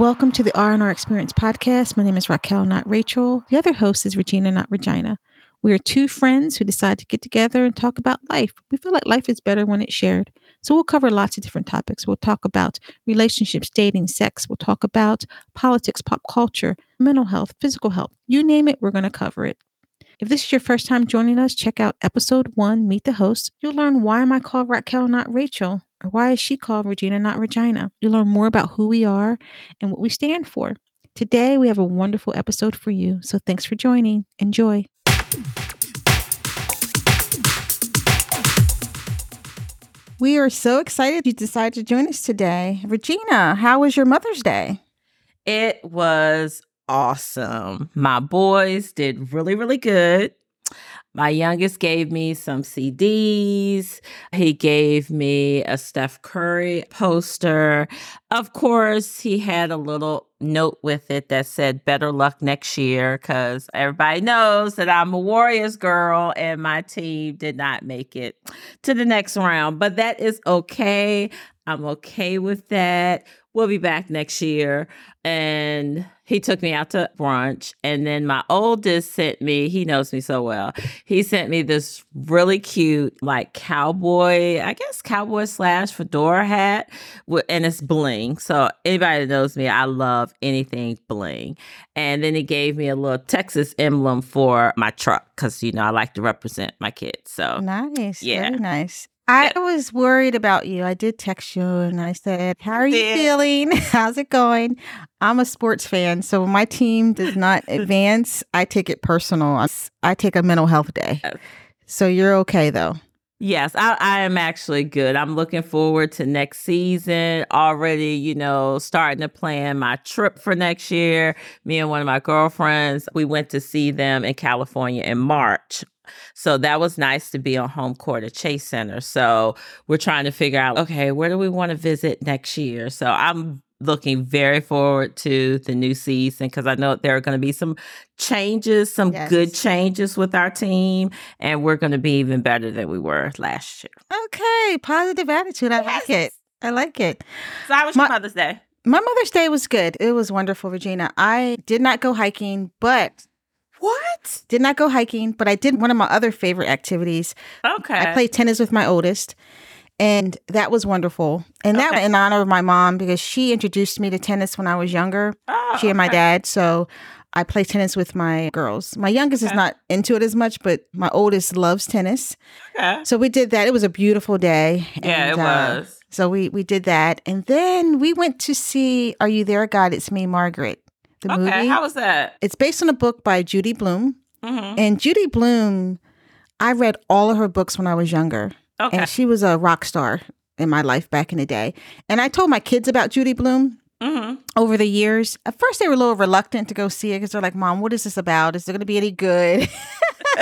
Welcome to the R&R Experience podcast. My name is Raquel, not Rachel. The other host is Regina, not Regina. We are two friends who decide to get together and talk about life. We feel like life is better when it's shared. So we'll cover lots of different topics. We'll talk about relationships, dating, sex. We'll talk about politics, pop culture, mental health, physical health. You name it, we're going to cover it. If this is your first time joining us, check out episode one, Meet the Host. You'll learn why am I called Raquel, not Rachel, or why is she called Regina, not Regina. You'll learn more about who we are and what we stand for. Today, we have a wonderful episode for you. So thanks for joining. Enjoy. We are so excited you decided to join us today. Regina, how was your Mother's Day? It was awesome. My boys did really, really good. My youngest gave me some CDs. He gave me a Steph Curry poster. Of course, he had a little note with it that said better luck next year because everybody knows that I'm a Warriors girl and my team did not make it to the next round. But that is okay. I'm okay with that. We'll be back next year. And he took me out to brunch. And then my oldest sent me, he knows me so well. He sent me this really cute, like cowboy, I guess cowboy slash fedora hat. With and it's bling. So anybody that knows me, I love anything bling. And then he gave me a little Texas emblem for my truck because, you know, I like to represent my kids. So nice. Yeah. Very nice. I was worried about you. I did text you and I said, How are you feeling? How's it going? I'm a sports fan. So when my team does not advance, I take it personal. I take a mental health day. So you're okay though. Yes, I, I, am actually good. I'm looking forward to next season. Already, you know, starting to plan my trip for next year. Me and one of my girlfriends, we went to see them in California in March so that was nice to be on home court at Chase Center. So we're trying to figure out, okay, where do we want to visit next year? So I'm looking very forward to the new season because I know there are going to be some changes, some yes. good changes with our team, and we're going to be even better than we were last year. Okay, positive attitude. I yes. like it. I like it. So, how was my, your Mother's Day? My Mother's Day was good. It was wonderful, Regina. I did not go hiking, but what? Did not go hiking, but I did one of my other favorite activities. Okay. I played tennis with my oldest, and that was wonderful. And okay. that in honor of my mom because she introduced me to tennis when I was younger. Oh, she and my dad. So I play tennis with my girls. My youngest okay. is not into it as much, but my oldest loves tennis. Okay. So we did that. It was a beautiful day. Yeah, and, it was. Uh, so we we did that, and then we went to see "Are You There, God?" It's me, Margaret the okay, movie. How was that? It's based on a book by Judy Blume. Mm-hmm. And Judy Blume, I read all of her books when I was younger. Okay. And she was a rock star in my life back in the day. And I told my kids about Judy Blume. mm-hmm. over the years. At first, they were a little reluctant to go see it because they're like, Mom, what is this about? Is it going to be any good?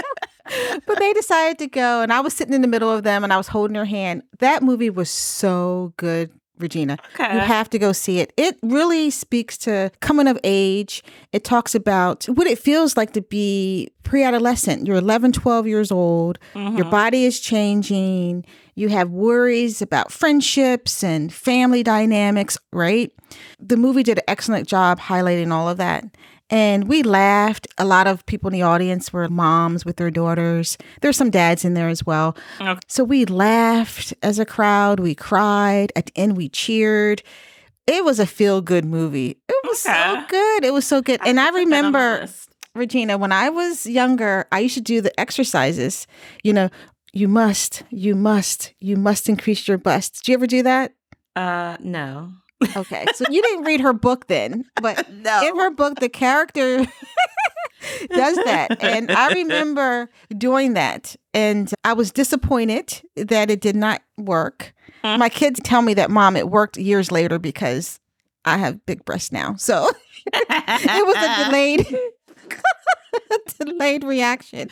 but they decided to go. And I was sitting in the middle of them and I was holding her hand. That movie was so good. Regina. Okay. You have to go see it. It really speaks to coming of age. It talks about what it feels like to be pre adolescent. You're 11, 12 years old. Mm-hmm. Your body is changing. You have worries about friendships and family dynamics, right? The movie did an excellent job highlighting all of that. And we laughed. A lot of people in the audience were moms with their daughters. There's some dads in there as well. Okay. So we laughed as a crowd. We cried. At the end, we cheered. It was a feel good movie. It was okay. so good. It was so good. I and I remember, Regina, when I was younger, I used to do the exercises. You know, you must, you must, you must increase your bust. Did you ever do that? Uh, no. Okay, so you didn't read her book then, but no. in her book, the character does that. And I remember doing that, and I was disappointed that it did not work. Mm. My kids tell me that, Mom, it worked years later because I have big breasts now. So it was a delayed, delayed reaction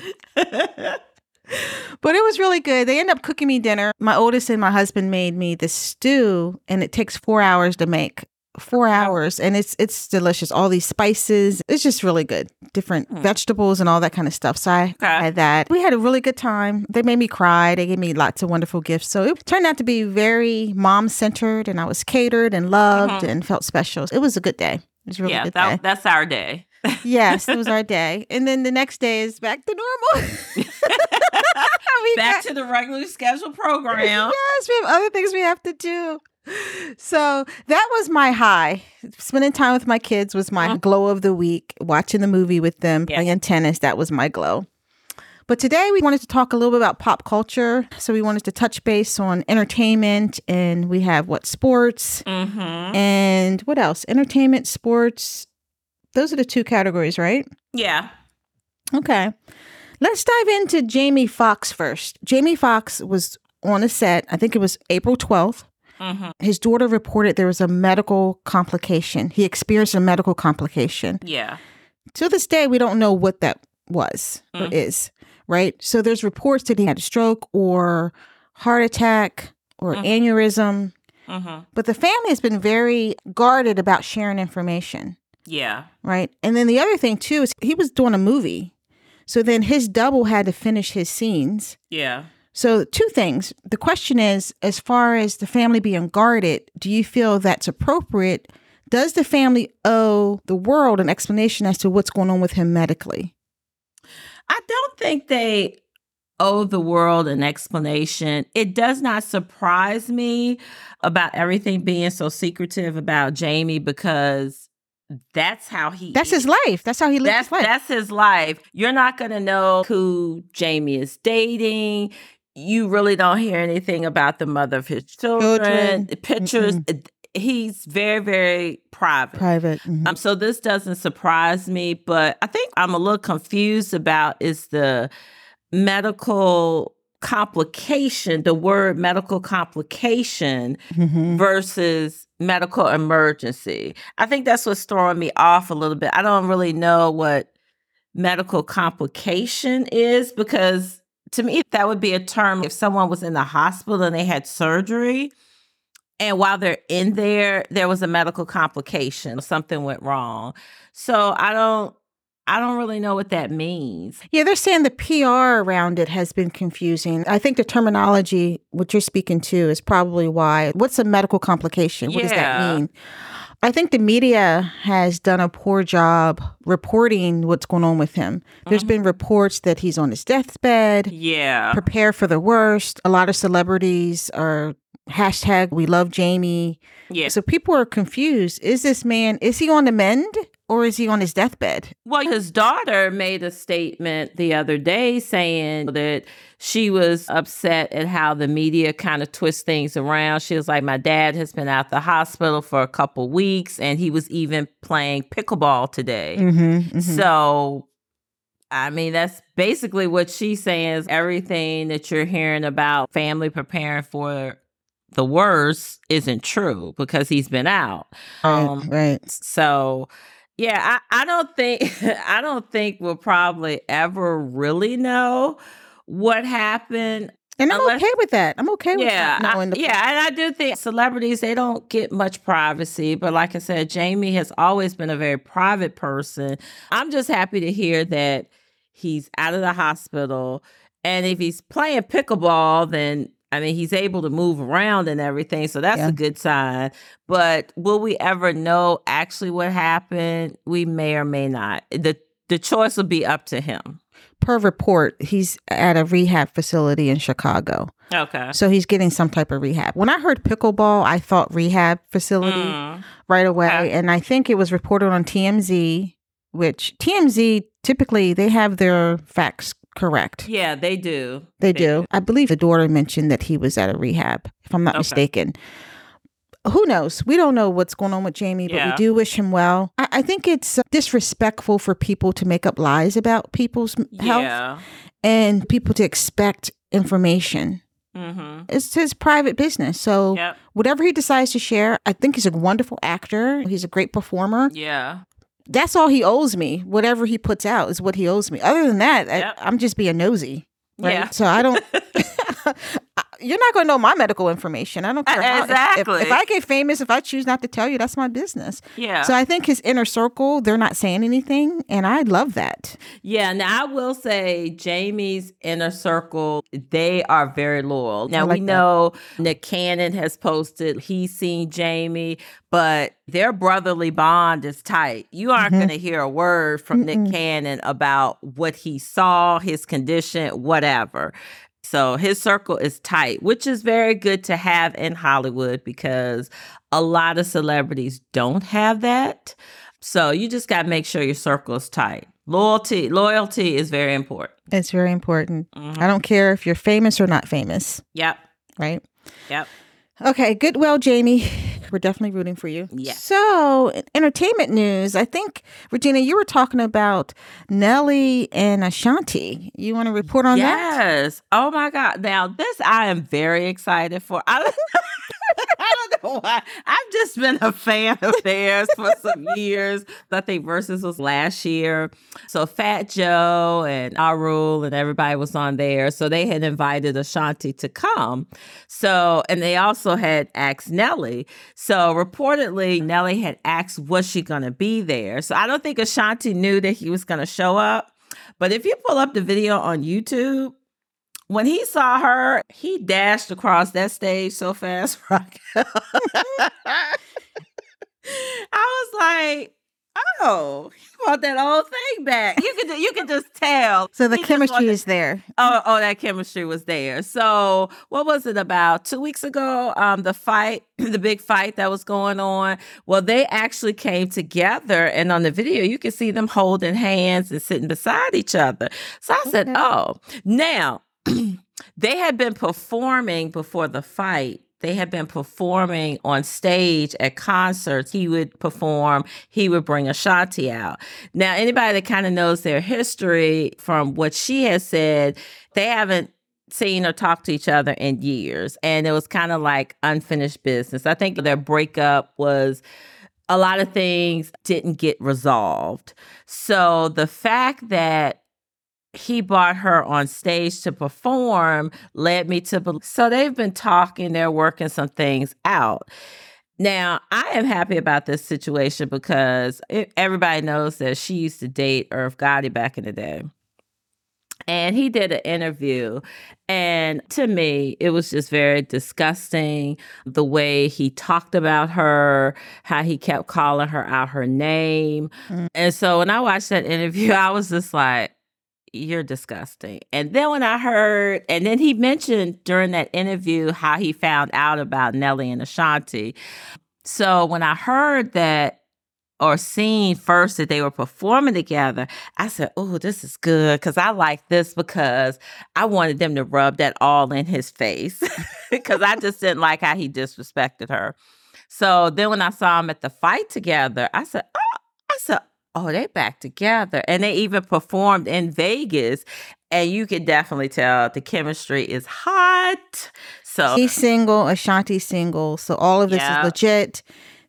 but it was really good. They end up cooking me dinner. My oldest and my husband made me this stew, and it takes four hours to make. four hours, and it's it's delicious. All these spices, it's just really good. Different mm. vegetables and all that kind of stuff. So I okay. had that. We had a really good time. They made me cry. They gave me lots of wonderful gifts. So it turned out to be very mom centered, and I was catered and loved mm-hmm. and felt special. It was a good day. It was really yeah, good that, day. That's our day. yes, it was our day. And then the next day is back to normal. back to the regularly scheduled program. yes, we have other things we have to do. So that was my high. Spending time with my kids was my mm-hmm. glow of the week. Watching the movie with them, yeah. playing tennis, that was my glow. But today we wanted to talk a little bit about pop culture. So we wanted to touch base on entertainment and we have what sports mm-hmm. and what else? Entertainment, sports. Those are the two categories, right? Yeah. Okay. Let's dive into Jamie Foxx first. Jamie Foxx was on a set, I think it was April 12th. Mm-hmm. His daughter reported there was a medical complication. He experienced a medical complication. Yeah. To this day, we don't know what that was mm. or is, right? So there's reports that he had a stroke or heart attack or mm-hmm. aneurysm. Mm-hmm. But the family has been very guarded about sharing information. Yeah. Right. And then the other thing, too, is he was doing a movie. So then his double had to finish his scenes. Yeah. So, two things. The question is as far as the family being guarded, do you feel that's appropriate? Does the family owe the world an explanation as to what's going on with him medically? I don't think they owe the world an explanation. It does not surprise me about everything being so secretive about Jamie because that's how he That's his life. That's how he lives that's, his life. That's his life. You're not gonna know who Jamie is dating. You really don't hear anything about the mother of his children. children. Pictures. Mm-hmm. He's very, very private. Private. Mm-hmm. Um, so this doesn't surprise me, but I think I'm a little confused about is the medical complication, the word medical complication mm-hmm. versus medical emergency. I think that's what's throwing me off a little bit. I don't really know what medical complication is because to me, that would be a term if someone was in the hospital and they had surgery. And while they're in there, there was a medical complication, something went wrong. So I don't I don't really know what that means. Yeah, they're saying the PR around it has been confusing. I think the terminology, what you're speaking to, is probably why. What's a medical complication? What yeah. does that mean? I think the media has done a poor job reporting what's going on with him. There's mm-hmm. been reports that he's on his deathbed. Yeah. Prepare for the worst. A lot of celebrities are hashtag we love Jamie. Yeah. So people are confused. Is this man, is he on the mend or is he on his deathbed? Well, his daughter made a statement the other day saying that she was upset at how the media kind of twists things around. She was like, My dad has been out the hospital for a couple weeks and he was even playing pickleball today. Mm-hmm, mm-hmm. So I mean, that's basically what she's saying is everything that you're hearing about family preparing for the worst isn't true because he's been out. Um, right. right. So yeah, I, I don't think I don't think we'll probably ever really know what happened. And I'm unless, okay with that. I'm okay with yeah, that. I, yeah, and I do think celebrities they don't get much privacy. But like I said, Jamie has always been a very private person. I'm just happy to hear that he's out of the hospital. And if he's playing pickleball, then I mean, he's able to move around and everything, so that's yeah. a good sign. But will we ever know actually what happened? We may or may not. the The choice will be up to him. Per report, he's at a rehab facility in Chicago. Okay. So he's getting some type of rehab. When I heard pickleball, I thought rehab facility mm. right away, okay. and I think it was reported on TMZ, which TMZ typically they have their facts correct. Yeah, they do. They, they do. do. I believe the daughter mentioned that he was at a rehab, if I'm not okay. mistaken. Who knows? We don't know what's going on with Jamie, but yeah. we do wish him well. I, I, think it's disrespectful for people to make up lies about people's health yeah. and people to expect information. Mm-hmm. It's his private business. So, yep. whatever he decides to share, I think he's a wonderful actor. He's a great performer. Yeah that's all he owes me. Whatever he puts out is what he owes me. Other than that, yep. I, am just being nosy. Right? Yeah. So I don't. you're not going to know my medical information. I don't care. How, exactly. If, if, if, I get famous, if I choose not to tell you, that's my business. Yeah. So I think his inner circle, they're not saying anything, and I love that. Yeah. Now I will say, Jamie's inner circle, they are very loyal. Now like we know. Nick Cannon has posted he's seen Jamie, but their brotherly bond is tight. You aren't mm-hmm. going to hear a word from Mm-mm. Nick Cannon about what he saw, his condition, whatever. So his circle is tight, which is very good to have in Hollywood because a lot of celebrities don't have that. So you just got to make sure your circle is tight. Loyalty, loyalty is very important. It's very important. Mm-hmm. I don't care if you're famous or not famous. Yep. Right? Yep. Okay, good. Well, Jamie, we're definitely rooting for you. Yeah. So, entertainment news. I think Regina, you were talking about Nelly and Ashanti. You want to report on yes. that? Yes. Oh my God. Now, this I am very excited for. I I don't know why. I've just been a fan of theirs for some years. I think Verzuz was last year. So Fat Joe and Ja Rule and everybody was on there. So they had invited Ashanti to come. So, and they also had asked Nelly. So reportedly, Nelly had asked, was she going to be there? So I don't think Ashanti knew that he was going to show up. But if you pull up the video on YouTube, when he saw her, he dashed across that stage so fast. I was like, oh, he want that old thing back. You can you can just tell. So the chemistry is there. Oh, oh, that chemistry was there. So what was it about two weeks ago? Um, the fight, the big fight that was going on. Well, they actually came together, and on the video, you can see them holding hands and sitting beside each other. So I said, oh, now they had been performing before the fight. They had been performing on stage at concerts. He would perform, he would bring Ashanti out. Now, anybody that kind of knows their history from what she has said, they haven't seen or talked to each other in years. And it was kind of like unfinished business. I think their breakup was a lot of things didn't get resolved. So the fact that he brought her on stage to perform led me to believe. So they've been talking, they're working some things out. Now, I am happy about this situation because it, everybody knows that she used to date Irv Gotti back in the day. And he did an interview. And to me, it was just very disgusting the way he talked about her, how he kept calling her out her name. Mm. And so when I watched that interview, I was just like, you're disgusting. And then when I heard, and then he mentioned during that interview how he found out about Nelly and Ashanti. So when I heard that or seen first that they were performing together, I said, Oh, this is good. Cause I like this because I wanted them to rub that all in his face. Cause I just didn't like how he disrespected her. So then when I saw him at the fight together, I said, Oh, I said, oh, they back together. And they even performed in Vegas. And you can definitely tell the chemistry is hot. So he's single, Ashanti's single. So all of this yep. is legit.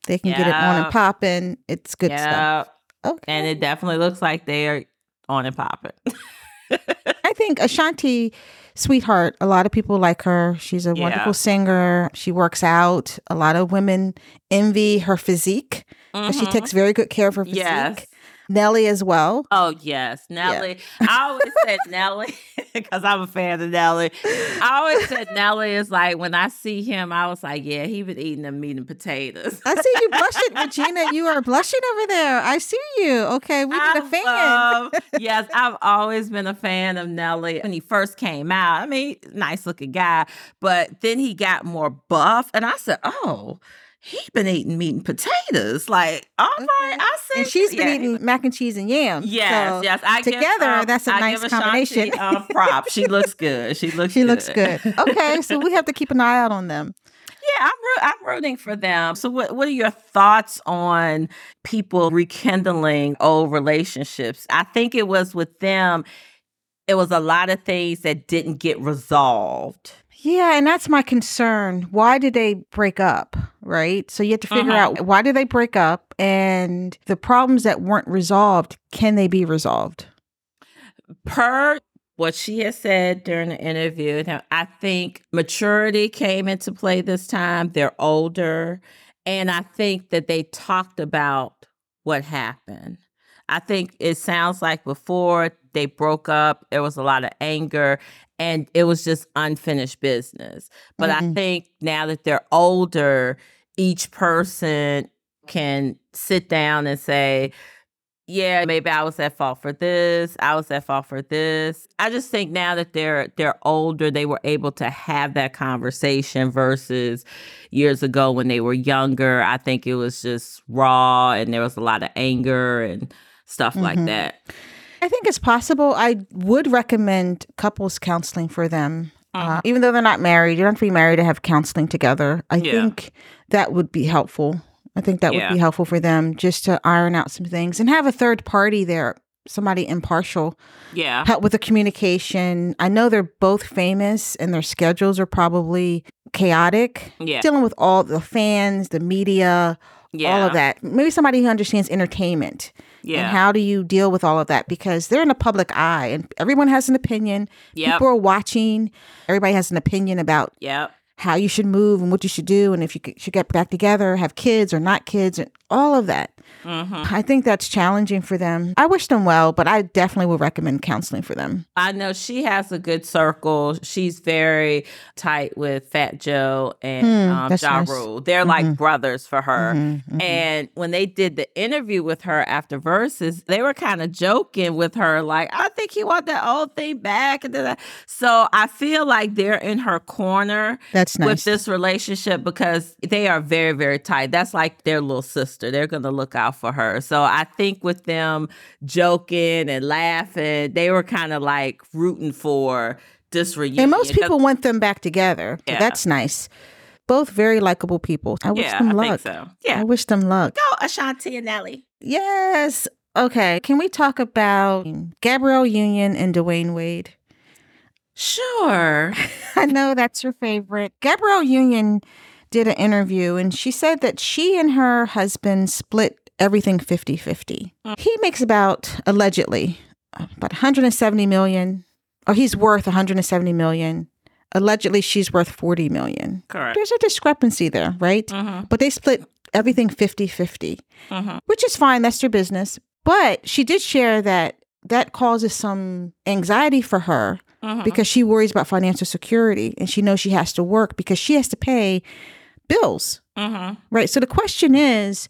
They can yep. get it on and popping. It's good yep. stuff. Okay. And it definitely looks like they are on and popping. I think Ashanti, sweetheart, a lot of people like her. She's a yeah. wonderful singer. She works out. A lot of women envy her physique. Mm-hmm. She takes very good care of her physique. Yes. Nelly as well. Oh yes, Nelly. Yeah. I always said Nelly because I'm a fan of Nelly. I always said Nelly is like when I see him, I was like, yeah, he been eating them meat and potatoes. I see you blushing, Regina. You are blushing over there. I see you. Okay, we got a fan. Love, yes, I've always been a fan of Nelly when he first came out. I mean, nice looking guy, but then he got more buff, and I said, oh he been eating meat and potatoes. Like, all right, I see. And she's been yeah. eating mac and cheese and yams. Yes, so yes. I together, give, um, that's a I nice combination. Ashanti, uh, prop. She looks good. She looks. She good. looks good. Okay, so we have to keep an eye out on them. Yeah, I'm I'm rooting for them. So, what what are your thoughts on people rekindling old relationships? I think it was with them. It was a lot of things that didn't get resolved. Yeah, and that's my concern. Why did they break up? Right. So you have to figure uh-huh. out why did they break up and the problems that weren't resolved, can they be resolved? Per what she has said during the interview. Now, I think maturity came into play this time. They're older. And I think that they talked about what happened. I think it sounds like before they broke up, there was a lot of anger and it was just unfinished business. But mm-hmm. I think now that they're older, each person can sit down and say, yeah, maybe I was at fault for this. I was at fault for this. I just think now that they're they're older, they were able to have that conversation versus years ago when they were younger. I think it was just raw and there was a lot of anger and stuff mm-hmm. like that. I think it's possible. I would recommend couples counseling for them. Uh, mm-hmm. even though they're not married, you don't have to be married to have counseling together. I yeah. think that would be helpful. I think that yeah. would be helpful for them just to iron out some things and have a third party there, somebody impartial. Yeah. Help with the communication. I know they're both famous and their schedules are probably chaotic. Yeah. Dealing with all the fans, the media, yeah. all of that. Maybe somebody who understands entertainment. Yeah. And how do you deal with all of that? Because they're in the public eye and everyone has an opinion. Yep. People are watching. Everybody has an opinion about yep how you should move and what you should do and if you should get back together, have kids or not kids, and all of that. Mm-hmm. I think that's challenging for them. I wish them well, but I definitely would recommend counseling for them. I know she has a good circle. She's very tight with Fat Joe and mm, um, Ja nice. Rule. They're mm-hmm. like brothers for her. Mm-hmm, mm-hmm, and when they did the interview with her after Verzuz, they were kind of joking with her, like, I think he want that old thing back. So I feel like they're in her corner that's nice. with this relationship because they are very, very tight. That's like their little sister. They're going to look out for her. So I think with them joking and laughing, they were kind of like rooting for this reunion. And most people want them back together. Yeah. That's nice. Both very likable people. I wish yeah, them I luck. so. Yeah. I wish them luck. Go, Ashanti and Nelly. Yes. Okay. Can we talk about Gabrielle Union and Dwyane Wade? Sure. I know that's your favorite. Gabrielle Union did an interview and she said that she and her husband split everything 50 50. Mm. He makes about, allegedly, about 170 million, or he's worth 170 million. Allegedly, she's worth 40 million. Correct. There's a discrepancy there, right? Mm-hmm. But they split everything 50 50, mm-hmm. which is fine. That's their business. But she did share that that causes some anxiety for her mm-hmm. because she worries about financial security and she knows she has to work because she has to pay bills. Right. So the question is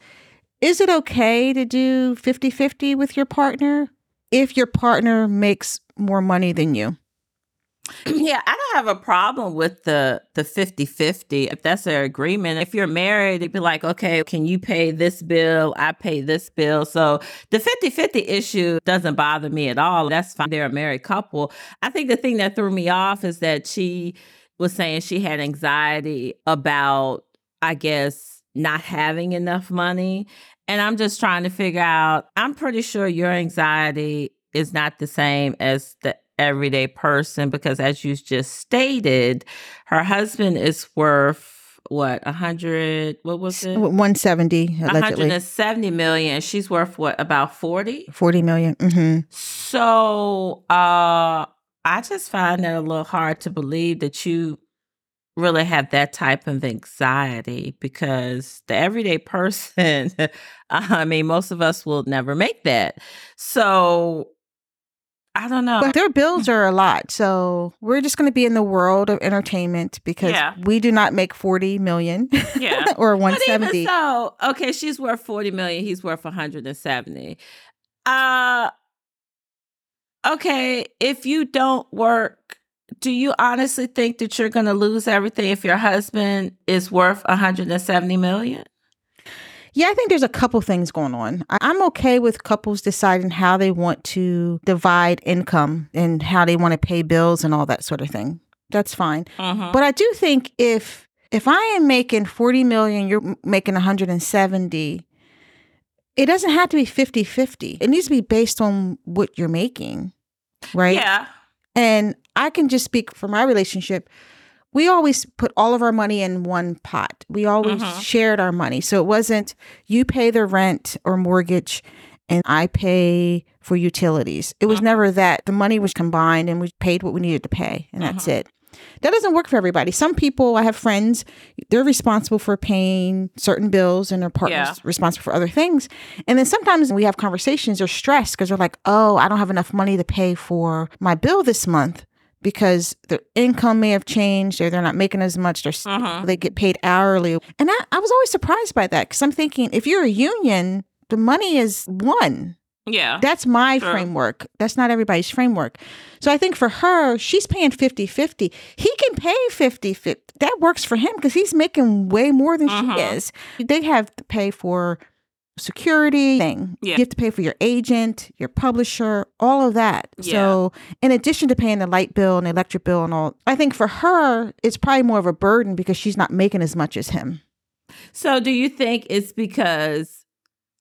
is it okay to do 50 50 with your partner if your partner makes more money than you? Yeah, I don't have a problem with the the 50-50 if that's their agreement. If you're married, it'd be like, okay, can you pay this bill? I pay this bill. So the 50-50 issue doesn't bother me at all. That's fine. They're a married couple. I think the thing that threw me off is that she was saying she had anxiety about, I guess, not having enough money. And I'm just trying to figure out, I'm pretty sure your anxiety is not the same as the everyday person because as you just stated, her husband is worth what a hundred what was it 170 allegedly 170 million she's worth what about 40 40 million mm-hmm. so uh i just find it a little hard to believe that you really have that type of anxiety because the everyday person, I mean, most of us will never make that. So I don't know. But their bills are a lot. So we're just going to be in the world of entertainment because yeah. we do not make 40 million yeah. or 170. so, okay, she's worth 40 million. He's worth 170. Uh, okay, if you don't work do you honestly think that you're going to lose everything if your husband is worth 170 million? Yeah, I think there's a couple things going on. I'm okay with couples deciding how they want to divide income and how they want to pay bills and all that sort of thing. That's fine. Uh-huh. But I do think if if I am making 40 million, you're making 170, it doesn't have to be 50-50. It needs to be based on what you're making. Right? Yeah. And I can just speak for my relationship. We always put all of our money in one pot. We always mm-hmm. shared our money. So it wasn't you pay the rent or mortgage and I pay for utilities. It was mm-hmm. never that the money was combined and we paid what we needed to pay, and that's mm-hmm. it. That doesn't work for everybody. Some people, I have friends, they're responsible for paying certain bills and their partner's yeah. responsible for other things. And then sometimes we have conversations, they're stressed because they're like, oh, I don't have enough money to pay for my bill this month because their income may have changed or they're not making as much. They're, uh-huh. They get paid hourly. And I, I was always surprised by that because I'm thinking if you're a union, the money is one. Yeah. That's my sure. framework. That's not everybody's framework. So I think for her, she's paying 50 50. He can pay 50 50. That works for him because he's making way more than uh-huh. she is. They have to pay for security thing. Yeah. You have to pay for your agent, your publisher, all of that. Yeah. So, in addition to paying the light bill and electric bill and all, I think for her, it's probably more of a burden because she's not making as much as him. So, do you think it's because,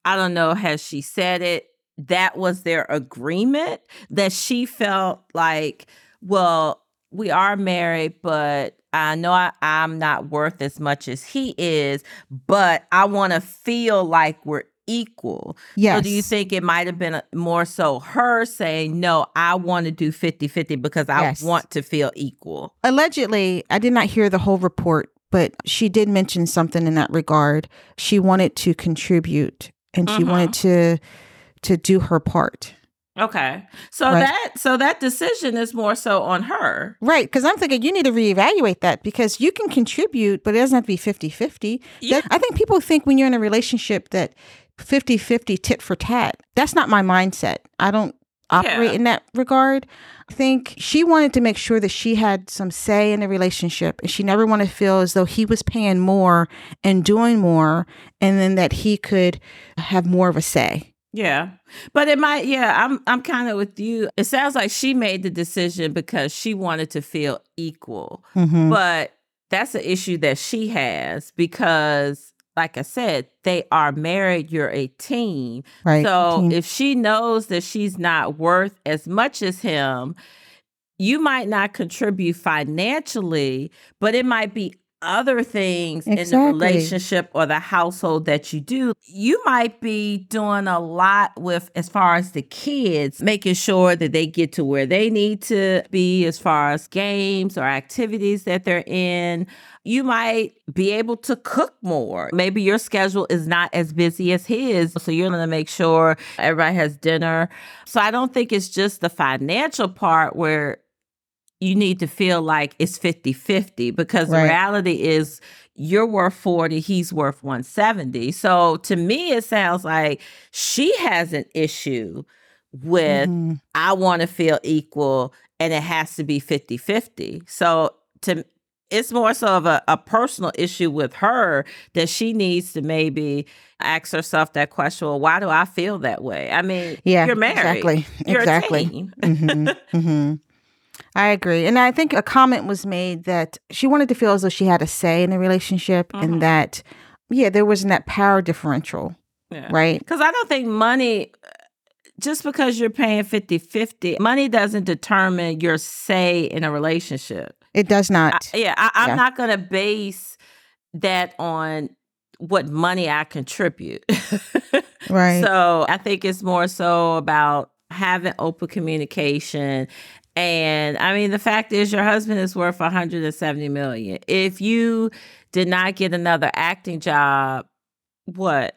I don't know, has she said it? That was their agreement that she felt like, well, we are married, but I know I, am not worth as much as he is, but I want to feel like we're equal. Yes. So do you think it might have been more so her saying, no, I want to do 50 50 because I yes. want to feel equal? Allegedly, I did not hear the whole report, but she did mention something in that regard. She wanted to contribute and she wanted mm-hmm. to to do her part. Okay. So right. that so that decision is more so on her. Right, cuz I'm thinking you need to reevaluate that because you can contribute but it doesn't have to be 50-50. Yeah. That, I think people think when you're in a relationship that 50-50 tit for tat. That's not my mindset. I don't operate yeah. in that regard. I think she wanted to make sure that she had some say in the relationship and she never wanted to feel as though he was paying more and doing more and then that he could have more of a say. Yeah. But it might yeah, I'm I'm kind of with you. It sounds like she made the decision because she wanted to feel equal. Mm-hmm. But that's an issue that she has because like I said, they are married, you're a team. Right. So team. if she knows that she's not worth as much as him, you might not contribute financially, but it might be other things exactly. in the relationship or the household that you do, you might be doing a lot with as far as the kids, making sure that they get to where they need to be as far as games or activities that they're in. You might be able to cook more. Maybe your schedule is not as busy as his. So you're going to make sure everybody has dinner. So I don't think it's just the financial part where you need to feel like it's 50 50 because right. the reality is you're worth 40, he's worth 170. So to me, it sounds like she has an issue with mm-hmm. I want to feel equal and it has to be 50 50. So to it's more so of a, a personal issue with her that she needs to maybe ask herself that question well why do i feel that way i mean yeah you're married exactly you're exactly mm-hmm. Mm-hmm. I agree. And I think a comment was made that she wanted to feel as though she had a say in the relationship mm-hmm. and that, yeah, there wasn't that power differential. Yeah. Right. Because I don't think money, just because you're paying 50 50, money doesn't determine your say in a relationship. It does not. I, yeah. I, am yeah. not going to base that on what money I contribute. right. So I think it's more so about having open communication and I mean, the fact is, your husband is worth 170 million. If you did not get another acting job, what?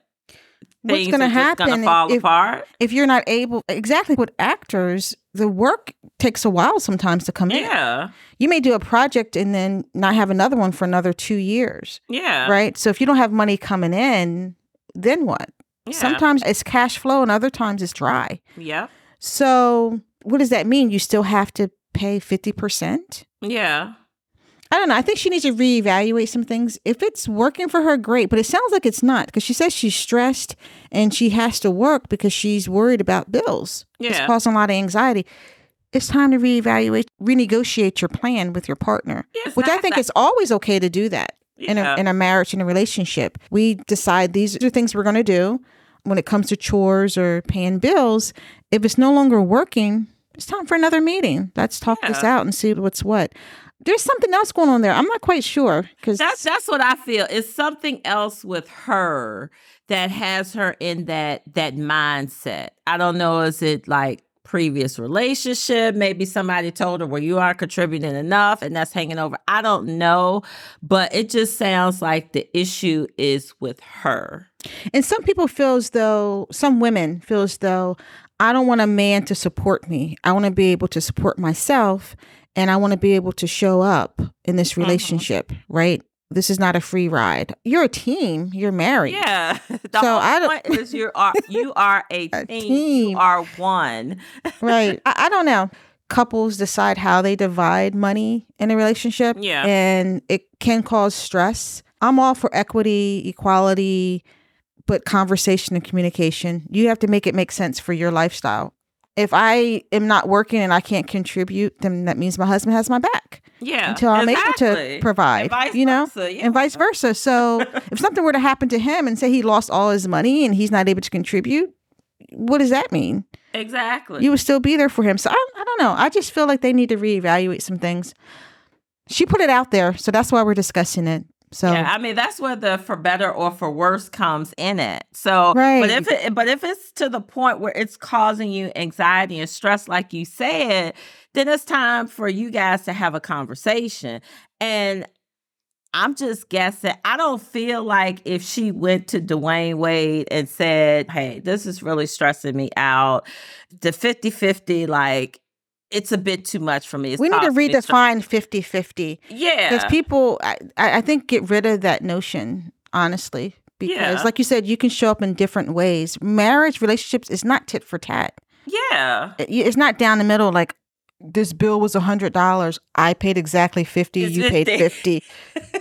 What's going to happen Gonna fall if, apart? if you're not able? Exactly. With actors, the work takes a while sometimes to come yeah. in. Yeah. You may do a project and then not have another one for another two years. Yeah. Right. So if you don't have money coming in, then what? Yeah. Sometimes it's cash flow, and other times it's dry. Yeah. So what does that mean? You still have to pay 50%? Yeah. I don't know. I think she needs to reevaluate some things. If it's working for her, great. But it sounds like it's not because she says she's stressed and she has to work because she's worried about bills. Yeah. It's causing a lot of anxiety. It's time to reevaluate, renegotiate your plan with your partner, yes, which I think that. it's always okay to do that yeah. in, a, in a marriage, in a relationship. We decide these are things we're going to do when it comes to chores or paying bills. If it's no longer working, it's time for another meeting. Let's talk yeah. this out and see what's what. there's something else going on there. I'm not quite sure because that's that's what I feel. It's something else with her that has her in that that mindset. I don't know. Is it like previous relationship. Maybe somebody told her, well, you aren't contributing enough and that's hanging over. I don't know, but it just sounds like the issue is with her. And some people feel as though, some women feel as though, I don't want a man to support me. I want to be able to support myself and I want to be able to show up in this mm-hmm. relationship, mm-hmm. right? this is not a free ride. You're a team. You're married. Yeah. The so I don't. is you are you are a, a team. team. You are one. right. I, I, don't know. Couples decide how they divide money in a relationship. Yeah. And it can cause stress. I'm all for equity, equality, but conversation and communication. You have to make it make sense for your lifestyle if I am not working and I can't contribute, then that means my husband has my back. Yeah. Until I'm exactly. able to provide. you know? Versa, yeah. And vice versa. So if something were to happen to him and say he lost all his money and he's not able to contribute, what does that mean? Exactly. You would still be there for him. So I, I don't know. I just feel like they need to reevaluate some things. She put it out there, so that's why we're discussing it. So yeah, I mean that's where the for better or for worse comes in it. So right. but if it but if it's to the point where it's causing you anxiety and stress, like you said, then it's time for you guys to have a conversation. And I'm just guessing. I don't feel like if she went to Dwyane Wade and said, Hey, this is really stressing me out, the 50 50, like it's a bit too much for me. It's we need to redefine 50 50. Yeah. Because people, I, I think, get rid of that notion, honestly. Because, yeah. like you said, you can show up in different ways. Marriage, relationships is not tit for tat. Yeah. It, it's not down the middle like, this bill was a hundred dollars. I paid exactly fifty. It's you 50. paid fifty.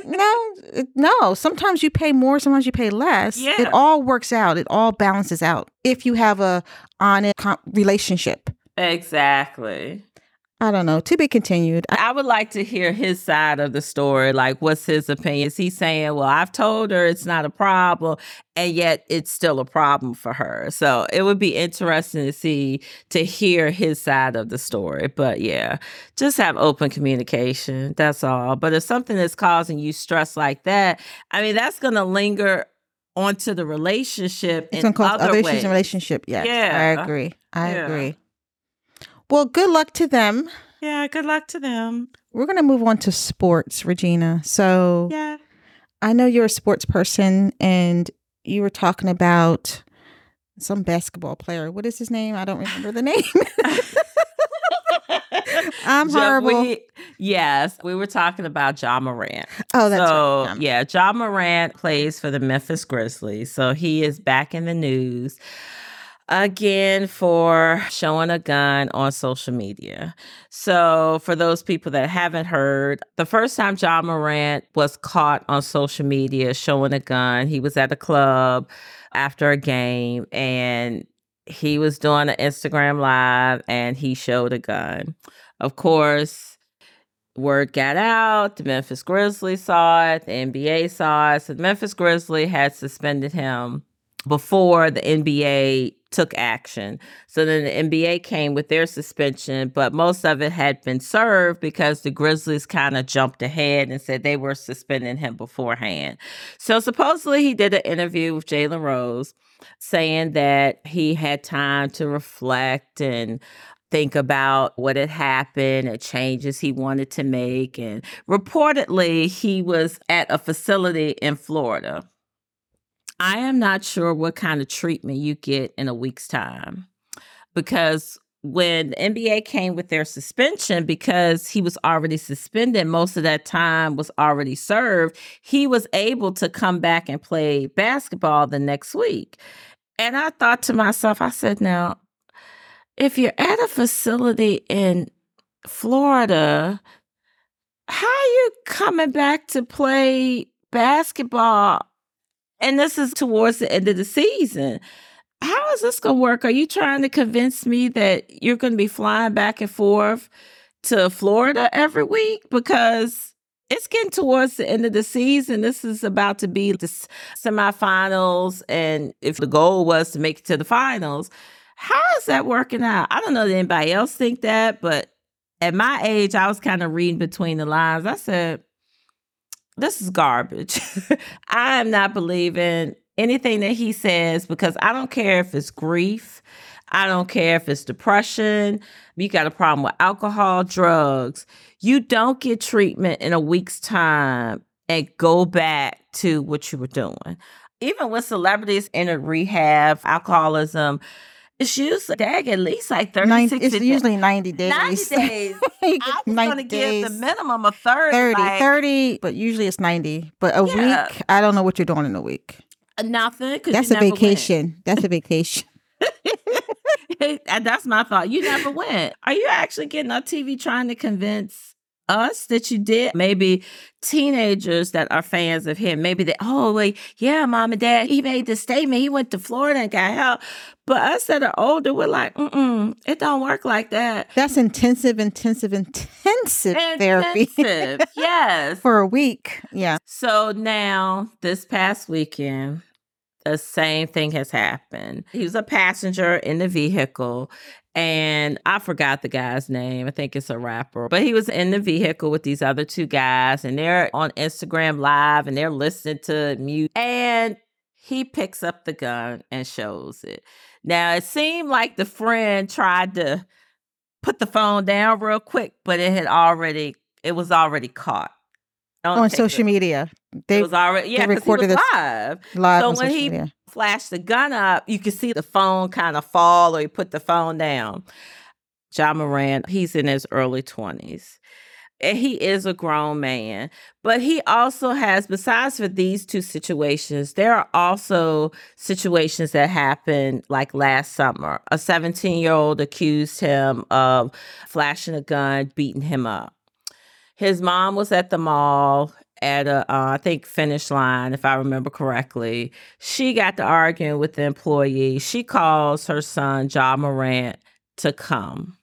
no, no. Sometimes you pay more. Sometimes you pay less. Yeah. It all works out. It all balances out if you have a honest relationship. Exactly. I don't know. To be continued. I would like to hear his side of the story. Like, what's his opinion? Is he saying, well, I've told her it's not a problem, and yet it's still a problem for her? So it would be interesting to see, to hear his side of the story. But yeah, just have open communication. That's all. But if something is causing you stress like that, I mean, that's going to linger onto the relationship. It's going to cause other, issues in relationship. Yes, yeah. I agree. I yeah. agree. Well, good luck to them. Yeah, good luck to them. We're going to move on to sports, Regina. So, yeah. I know you're a sports person and you were talking about some basketball player. What is his name? I don't remember the name. I'm horrible. We, yes, we were talking about Ja Morant. Oh, that's so, right. Yeah, Ja Morant plays for the Memphis Grizzlies. So he is back in the news again for showing a gun on social media. So, for those people that haven't heard, the first time Ja Morant was caught on social media showing a gun, he was at a club after a game and he was doing an Instagram live and he showed a gun. Of course, word got out. The Memphis Grizzlies saw it. The NBA saw it. So the Memphis Grizzlies had suspended him before the NBA took action. So then the NBA came with their suspension, but most of it had been served because the Grizzlies kind of jumped ahead and said they were suspending him beforehand. So supposedly he did an interview with Jalen Rose saying that he had time to reflect and think about what had happened and changes he wanted to make. And reportedly, he was at a facility in Florida I am not sure what kind of treatment you get in a week's time because when the NBA came with their suspension, because he was already suspended, most of that time was already served, he was able to come back and play basketball the next week. And I thought to myself, I said, now, if you're at a facility in Florida, how are you coming back to play basketball and this is towards the end of the season. How is this going to work? Are you trying to convince me that you're going to be flying back and forth to Florida every week? Because it's getting towards the end of the season. This is about to be the semifinals. And if the goal was to make it to the finals, how is that working out? I don't know that anybody else think that, but at my age, I was kind of reading between the lines. I said, this is garbage. I am not believing anything that he says because I don't care if it's grief. I don't care if it's depression. You got a problem with alcohol, drugs. You don't get treatment in a week's time and go back to what you were doing. Even with celebrities in a rehab, alcoholism, it's usually dag at least like 30, 90, It's days. usually 90 days. 90 days. I was going to give the minimum of 30. 30, like, 30, but usually it's 90. But a yeah. week, I don't know what you're doing in a week. Uh, nothing. That's a vacation. Went. That's a vacation. that's my thought. You never went. Are you actually getting on TV trying to convince us that you did. Maybe teenagers that are fans of him, maybe they, oh, wait, yeah, mom and dad, he made this statement. He went to Florida and got help. But us that are older, we're like, mm mm, it don't work like that. That's intensive, intensive, intensive, intensive therapy. yes. For a week. Yeah. So now, this past weekend, the same thing has happened. He was a passenger in the vehicle and I forgot the guy's name. I think it's a rapper, but he was in the vehicle with these other two guys, and they're on Instagram Live and they're listening to music. And he picks up the gun and shows it. Now, it seemed like the friend tried to put the phone down real quick, but it had already, it was already caught on social media. They it was already yeah, they recorded this live. Live. So when he media. Flashed the gun up, you could see the phone kind of fall, or he put the phone down. Ja Morant, he's in his early twenties. And he is a grown man, but he also has, besides for these two situations, there are also situations that happened like last summer. A 17 year old accused him of flashing a gun, beating him up. His mom was at the mall at a, uh, I think finish line, if I remember correctly. She got to arguing with the employee. She calls her son Ja Morant to come.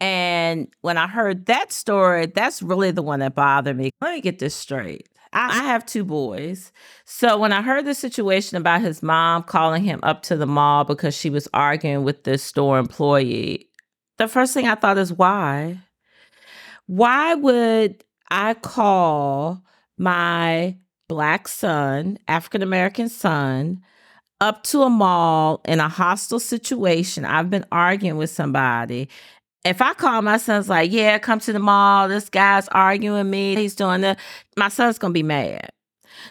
And when I heard that story, that's really the one that bothered me. Let me get this straight. I, I have two boys. So when I heard the situation about his mom calling him up to the mall because she was arguing with this store employee, the first thing I thought is why? Why would I call my black son, African American son, up to a mall in a hostile situation? I've been arguing with somebody. If I call my son's like, yeah, come to the mall, this guy's arguing me, he's doing that, my son's gonna be mad.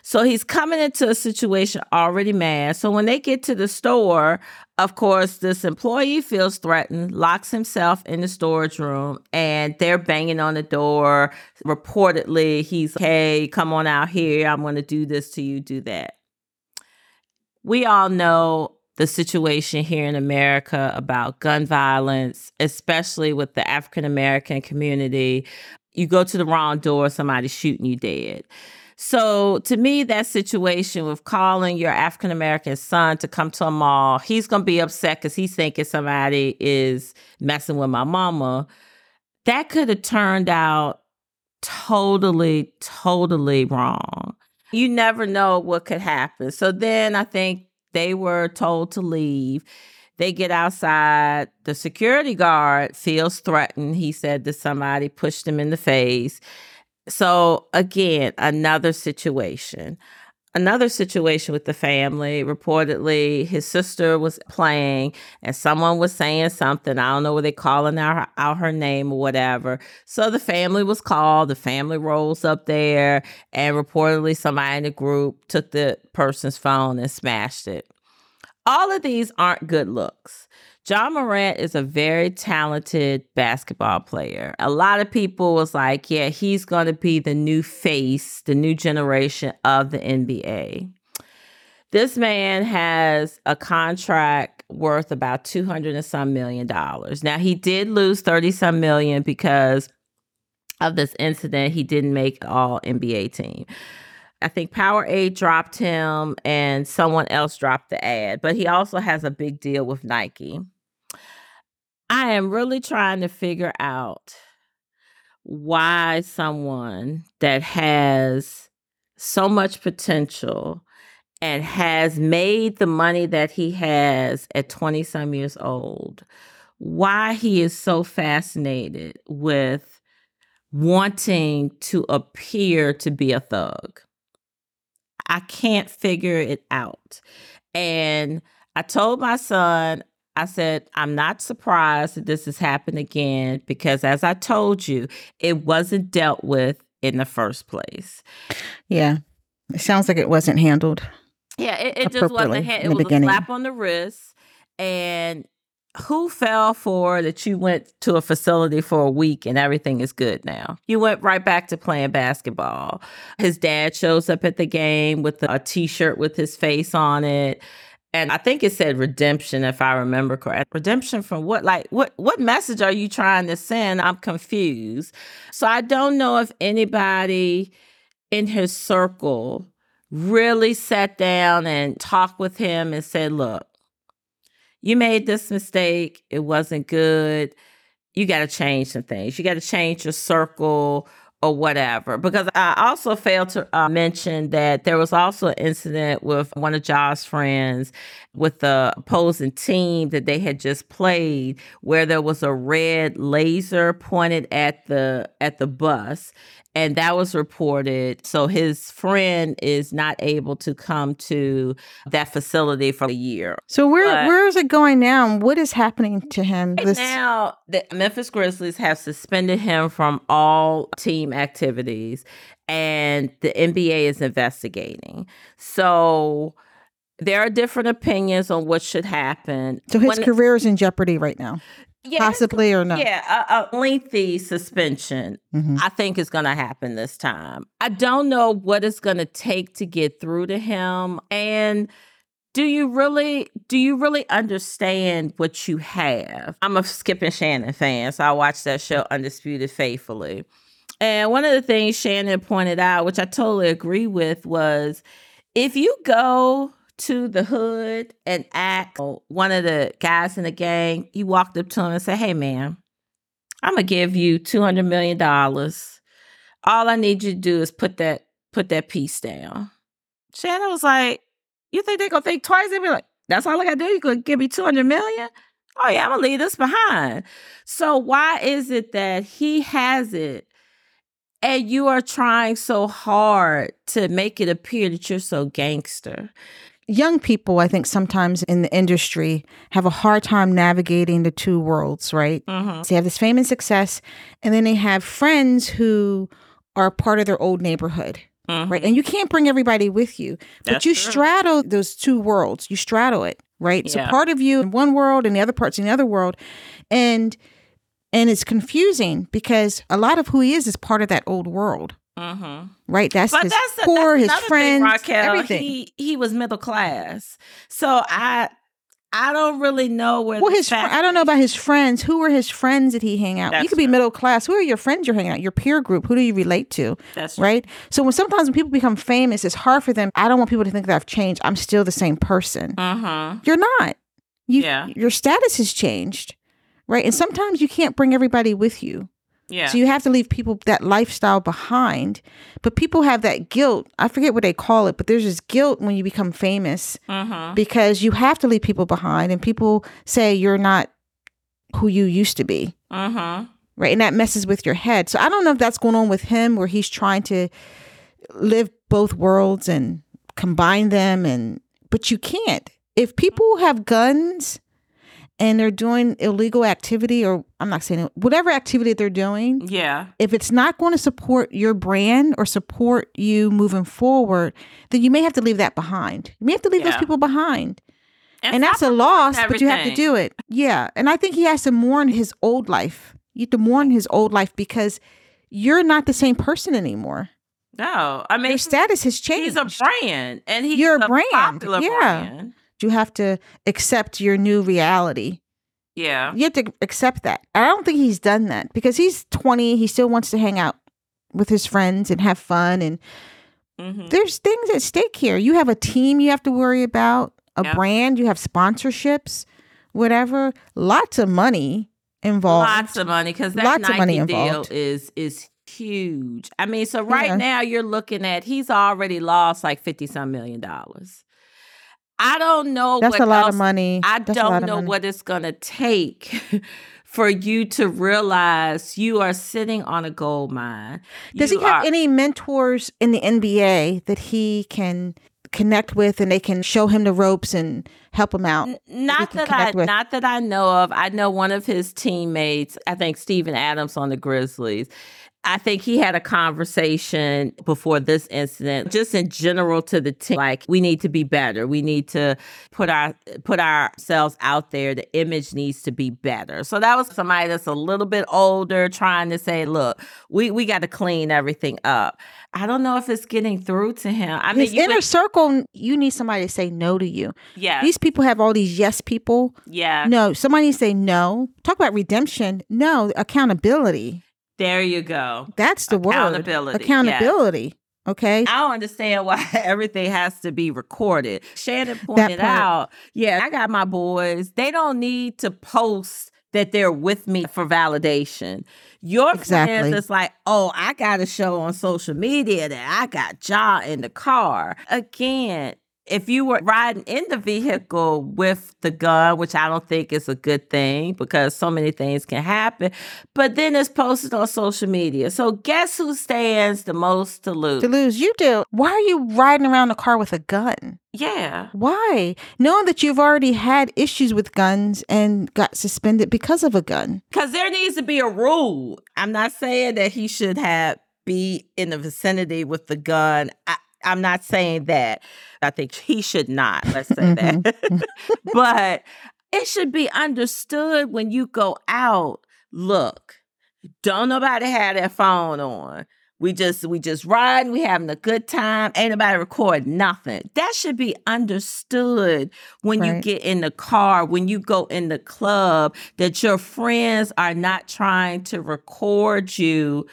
So he's coming into a situation already mad. So when they get to the store, of course, this employee feels threatened, locks himself in the storage room, and they're banging on the door. Reportedly, he's, hey, come on out here. I'm going to do this to you, do that. We all know the situation here in America about gun violence, especially with the African American community. You go to the wrong door, somebody's shooting you dead. So to me, that situation with calling your African American son to come to a mall, he's gonna be upset because he's thinking somebody is messing with my mama. That could have turned out totally, totally wrong. You never know what could happen. So then I think they were told to leave. They get outside. The security guard feels threatened. He said that somebody pushed him in the face. So, again, another situation. Another situation with the family. Reportedly, his sister was playing and someone was saying something. I don't know, what they calling out, out her name or whatever. So the family was called. The family rolls up there, and reportedly, somebody in the group took the person's phone and smashed it. All of these aren't good looks. Ja Morant is a very talented basketball player. A lot of people was like, yeah, he's going to be the new face, the new generation of the NBA. This man has a contract worth about 200 and some million dollars. Now, he did lose 30 some million because of this incident. He didn't make all NBA team. I think Power Powerade dropped him and someone else dropped the ad, but he also has a big deal with Nike. I am really trying to figure out why someone that has so much potential and has made the money that he has at 20 some years old, why he is so fascinated with wanting to appear to be a thug. I can't figure it out. And I told my son, I said, I'm not surprised that this has happened again because, as I told you, it wasn't dealt with in the first place. Yeah. It sounds like it wasn't handled. Yeah, it, it just wasn't. Ha- it was beginning. a slap on the wrist. And who fell for that you went to a facility for a week and everything is good now? You went right back to playing basketball. His dad shows up at the game with a t shirt with his face on it. And I think it said redemption, if I remember correct. Redemption from what? Like, what? What message are you trying to send? I'm confused. So I don't know if anybody in his circle really sat down and talked with him and said, "Look, you made this mistake. It wasn't good. You got to change some things. You got to change your circle." Or whatever. Because I also failed to uh, mention that there was also an incident with one of Ja's friends with the opposing team that they had just played where there was a red laser pointed at the at the bus and that was reported. So his friend is not able to come to that facility for a year. So where but where is it going now? What is happening to him? Right this- now, the Memphis Grizzlies have suspended him from all team activities, and the NBA is investigating. So there are different opinions on what should happen. So his when career is in jeopardy right now yeah, possibly or not? Yeah, a, a lengthy suspension. Mm-hmm. I think is going to happen this time. I don't know what it's going to take to get through to him, and do you really do you really understand what you have? I'm a Skip and Shannon fan, so I watched that show Undisputed faithfully. And one of the things Shannon pointed out, which I totally agree with, was if you go to the hood and act one of the guys in the gang, you walked up to him and said, Hey man, I'm gonna give you two hundred million dollars. All I need you to do is put that put that piece down. Shannon was like, You think they're gonna think twice? They'd be like, That's all I gotta do? You gonna give me two hundred million? Oh yeah, I'm gonna leave this behind. So why is it that he has it and you are trying so hard to make it appear that you're so gangster? Young people, I think sometimes in the industry have a hard time navigating the two worlds, right? Mm-hmm. So they have this fame and success, and then they have friends who are part of their old neighborhood. Mm-hmm. Right. And you can't bring everybody with you, but That's you true. straddle those two worlds. You straddle it, right? Yeah. So part of you in one world and the other parts in the other world. And and it's confusing because a lot of who he is is part of that old world. Mm-hmm. Right, that's but his that's a, poor, that's his friends, thing, Raquel. everything. He he was middle class, so I I don't really know where. Well, his fr- I don't know about his friends. Who were his friends that he hang out? That's you could true. be middle class. Who are your friends you're hanging out? Your peer group. Who do you relate to? That's right. So when sometimes when people become famous, it's hard for them. I don't want people to think that I've changed. I'm still the same person. Mm-hmm. You're not. You, yeah. Your status has changed, right? And sometimes you can't bring everybody with you. Yeah. So you have to leave people that lifestyle behind. But people have that guilt. I forget what they call it, but there's this guilt when you become famous mm-hmm. because you have to leave people behind, and people say you're not who you used to be. Mm-hmm. Right. And that messes with your head. So I don't know if that's going on with him where he's trying to live both worlds and combine them and but you can't. If people have guns and they're doing illegal activity or I'm not saying it, whatever activity they're doing. Yeah. If it's not going to support your brand or support you moving forward, then you may have to leave that behind. You may have to leave yeah. those people behind. And, and that's a loss, but you have to do it. Yeah. And I think he has to mourn his old life. You have to mourn his old life because you're not the same person anymore. No, I mean your status has changed. He's a brand, and he's you're a, brand. popular yeah. brand you have to accept your new reality. Yeah. You have to accept that. I don't think he's done that because he's 20. He still wants to hang out with his friends and have fun. And mm-hmm. there's things at stake here. You have a team you have to worry about, a yeah. brand, you have sponsorships, whatever. Lots of money involved. Lots of money because that Lots Nike of money involved. deal is is huge. I mean, so right yeah. now you're looking at he's already lost like 50 some million dollars. I don't know. That's a lot else, of money. I That's don't know what it's going to take for you to realize you are sitting on a gold mine. Does you he have are, any mentors in the NBA that he can connect with and they can show him the ropes and help him out? Not that I with? not that I know of. I know one of his teammates, I think Steven Adams on the Grizzlies I think he had a conversation before this incident, just in general to the team. Like, we need to be better. We need to put our put ourselves out there. The image needs to be better. So that was somebody that's a little bit older trying to say, look, we, we got to clean everything up. I don't know if it's getting through to him. I mean, His inner could, circle, you need somebody to say no to you. Yeah. These people have all these yes people. Yeah. No, somebody say no. Talk about redemption. No, accountability. There you go. That's the Accountability. word. Accountability. Okay. I don't understand why everything has to be recorded. Shannon pointed out, yeah, I got my boys. They don't need to post that they're with me for validation. Your exactly. friends is like, oh, I got to show on social media that I got Ja in the car. Again, if you were riding in the vehicle with the gun, which I don't think is a good thing because so many things can happen, but then it's posted on social media. So guess who stands the most to lose? To lose, you do. Why are you riding around the car with a gun? Yeah. Why? Knowing that you've already had issues with guns and got suspended because of a gun. Because there needs to be a rule. I'm not saying that he should have be in the vicinity with the gun. I, I'm not saying that. I think he should not, let's say mm-hmm. that. but it should be understood when you go out, look, don't nobody have their phone on. We just we just riding, we having a good time. Ain't nobody record nothing. That should be understood when right. you get in the car, when you go in the club, that your friends are not trying to record you.